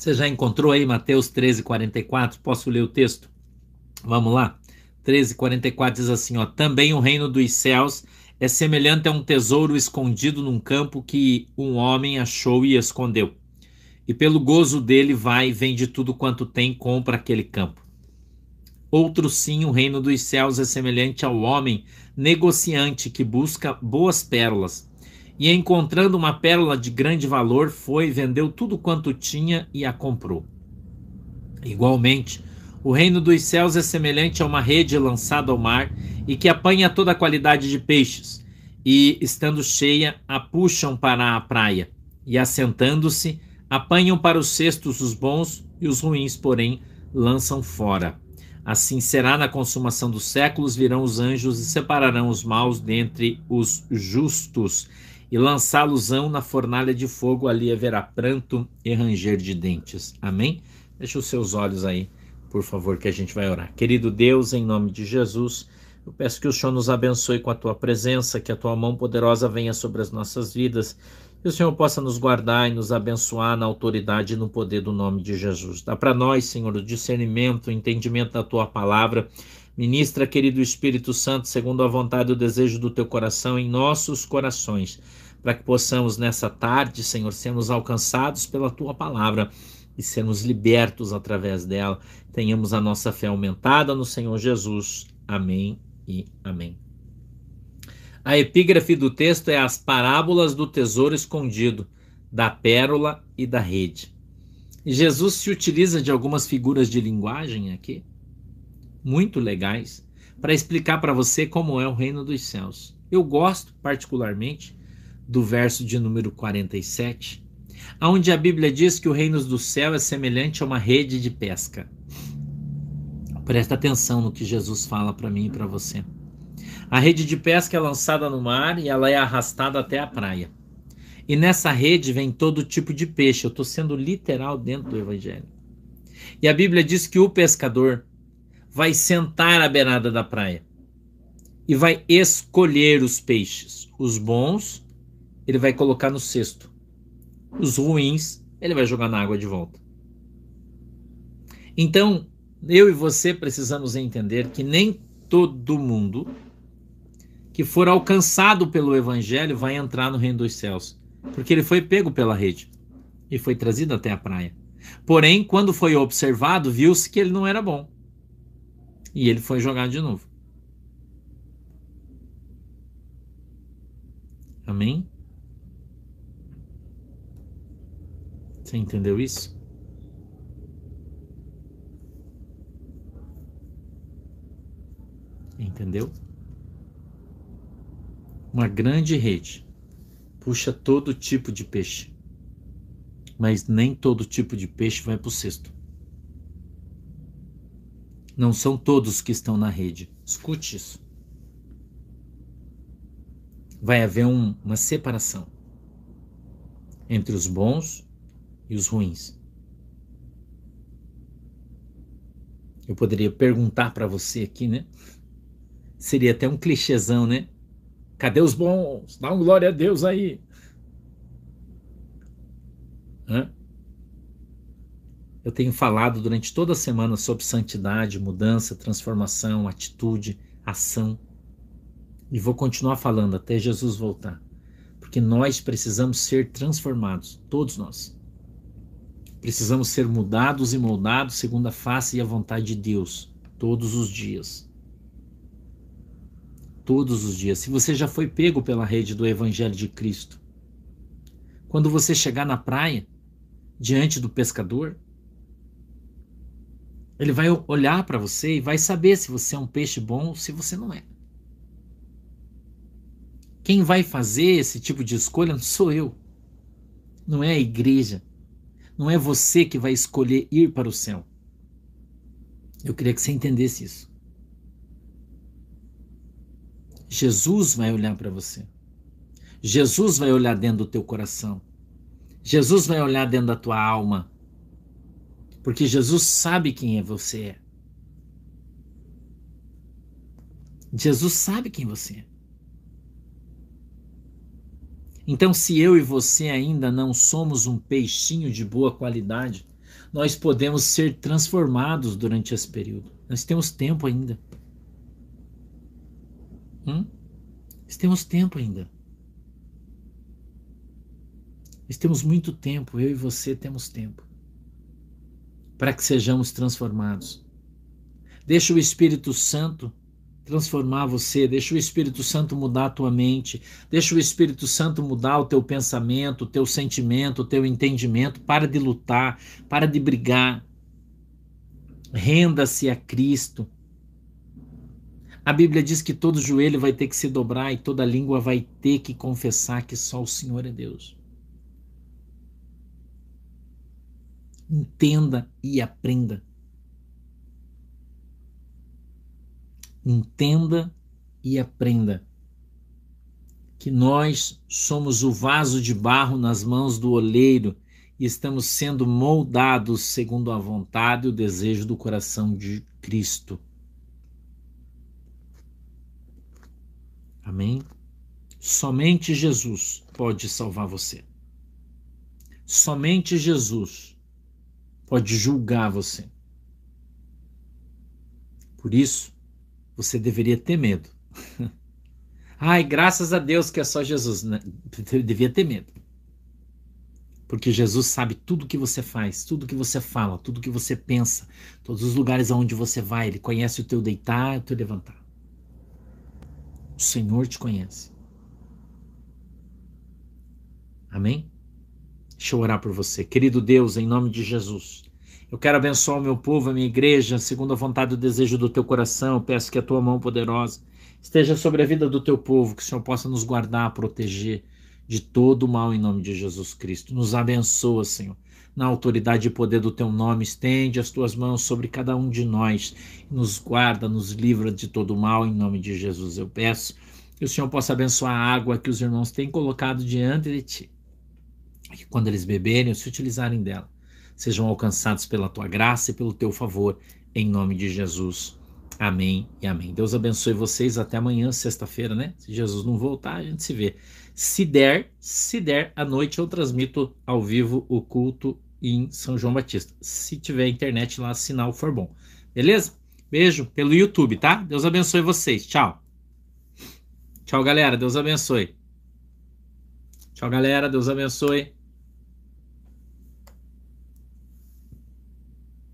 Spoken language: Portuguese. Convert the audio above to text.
Você já encontrou aí Mateus 13, 44? Posso ler o texto? Vamos lá? 13, 44 diz assim: ó, Também o reino dos céus é semelhante a um tesouro escondido num campo que um homem achou e escondeu. E pelo gozo dele vai, vende tudo quanto tem, compra aquele campo. Outro sim, o reino dos céus é semelhante ao homem negociante que busca boas pérolas e encontrando uma pérola de grande valor, foi, vendeu tudo quanto tinha e a comprou. Igualmente, o reino dos céus é semelhante a uma rede lançada ao mar e que apanha toda a qualidade de peixes, e, estando cheia, a puxam para a praia, e assentando-se, apanham para os cestos os bons e os ruins, porém, lançam fora. Assim será na consumação dos séculos, virão os anjos e separarão os maus dentre os justos e lançá-los-ão na fornalha de fogo, ali haverá pranto e ranger de dentes. Amém? Deixa os seus olhos aí, por favor, que a gente vai orar. Querido Deus, em nome de Jesus, eu peço que o Senhor nos abençoe com a tua presença, que a tua mão poderosa venha sobre as nossas vidas, que o Senhor possa nos guardar e nos abençoar na autoridade e no poder do nome de Jesus. Dá para nós, Senhor, o discernimento, o entendimento da tua palavra. Ministra, querido Espírito Santo, segundo a vontade e o desejo do teu coração em nossos corações para que possamos nessa tarde, Senhor, sermos alcançados pela tua palavra e sermos libertos através dela. Tenhamos a nossa fé aumentada no Senhor Jesus. Amém e amém. A epígrafe do texto é as parábolas do tesouro escondido, da pérola e da rede. Jesus se utiliza de algumas figuras de linguagem aqui, muito legais, para explicar para você como é o reino dos céus. Eu gosto particularmente do verso de número 47, onde a Bíblia diz que o reino do céu é semelhante a uma rede de pesca. Presta atenção no que Jesus fala para mim e para você. A rede de pesca é lançada no mar e ela é arrastada até a praia. E nessa rede vem todo tipo de peixe. Eu estou sendo literal dentro do Evangelho. E a Bíblia diz que o pescador vai sentar à beirada da praia e vai escolher os peixes, os bons ele vai colocar no cesto. Os ruins, ele vai jogar na água de volta. Então, eu e você precisamos entender que nem todo mundo que for alcançado pelo evangelho vai entrar no reino dos céus, porque ele foi pego pela rede e foi trazido até a praia. Porém, quando foi observado, viu-se que ele não era bom. E ele foi jogado de novo. Amém? Você entendeu isso? Entendeu? Uma grande rede puxa todo tipo de peixe, mas nem todo tipo de peixe vai para o cesto. Não são todos que estão na rede. Escute isso. Vai haver um, uma separação entre os bons e os ruins. Eu poderia perguntar para você aqui, né? Seria até um clichêzão, né? Cadê os bons? Dá um glória a Deus aí. Hã? Eu tenho falado durante toda a semana sobre santidade, mudança, transformação, atitude, ação. E vou continuar falando até Jesus voltar. Porque nós precisamos ser transformados, todos nós. Precisamos ser mudados e moldados segundo a face e a vontade de Deus, todos os dias. Todos os dias. Se você já foi pego pela rede do Evangelho de Cristo, quando você chegar na praia, diante do pescador, ele vai olhar para você e vai saber se você é um peixe bom ou se você não é. Quem vai fazer esse tipo de escolha não sou eu, não é a igreja, não é você que vai escolher ir para o céu. Eu queria que você entendesse isso. Jesus vai olhar para você. Jesus vai olhar dentro do teu coração. Jesus vai olhar dentro da tua alma. Porque Jesus sabe quem é você é. Jesus sabe quem você é. Então, se eu e você ainda não somos um peixinho de boa qualidade, nós podemos ser transformados durante esse período. Nós temos tempo ainda. Hum? Temos tempo ainda. Nós temos muito tempo, eu e você temos tempo para que sejamos transformados. Deixa o Espírito Santo transformar você, deixa o Espírito Santo mudar a tua mente, deixa o Espírito Santo mudar o teu pensamento, o teu sentimento, o teu entendimento. Para de lutar, para de brigar. Renda-se a Cristo. A Bíblia diz que todo joelho vai ter que se dobrar e toda língua vai ter que confessar que só o Senhor é Deus. Entenda e aprenda. Entenda e aprenda que nós somos o vaso de barro nas mãos do oleiro e estamos sendo moldados segundo a vontade e o desejo do coração de Cristo. Amém? Somente Jesus pode salvar você. Somente Jesus pode julgar você. Por isso, você deveria ter medo. Ai, graças a Deus que é só Jesus. Né? Devia ter medo. Porque Jesus sabe tudo que você faz, tudo que você fala, tudo que você pensa, todos os lugares aonde você vai. Ele conhece o teu deitar o teu levantar. O Senhor te conhece. Amém? Deixa eu orar por você. Querido Deus, em nome de Jesus. Eu quero abençoar o meu povo, a minha igreja, segundo a vontade e o desejo do teu coração. Eu peço que a tua mão poderosa esteja sobre a vida do teu povo, que o Senhor possa nos guardar, proteger de todo o mal em nome de Jesus Cristo. Nos abençoa, Senhor. Na autoridade e poder do teu nome, estende as tuas mãos sobre cada um de nós. Nos guarda, nos livra de todo mal em nome de Jesus. Eu peço que o Senhor possa abençoar a água que os irmãos têm colocado diante de ti que quando eles beberem ou se utilizarem dela, sejam alcançados pela tua graça e pelo teu favor, em nome de Jesus. Amém e amém. Deus abençoe vocês até amanhã, sexta-feira, né? Se Jesus não voltar, a gente se vê. Se der, se der, à noite eu transmito ao vivo o culto em São João Batista. Se tiver internet lá, sinal for bom. Beleza? Beijo pelo YouTube, tá? Deus abençoe vocês. Tchau. Tchau, galera. Deus abençoe. Tchau, galera. Deus abençoe.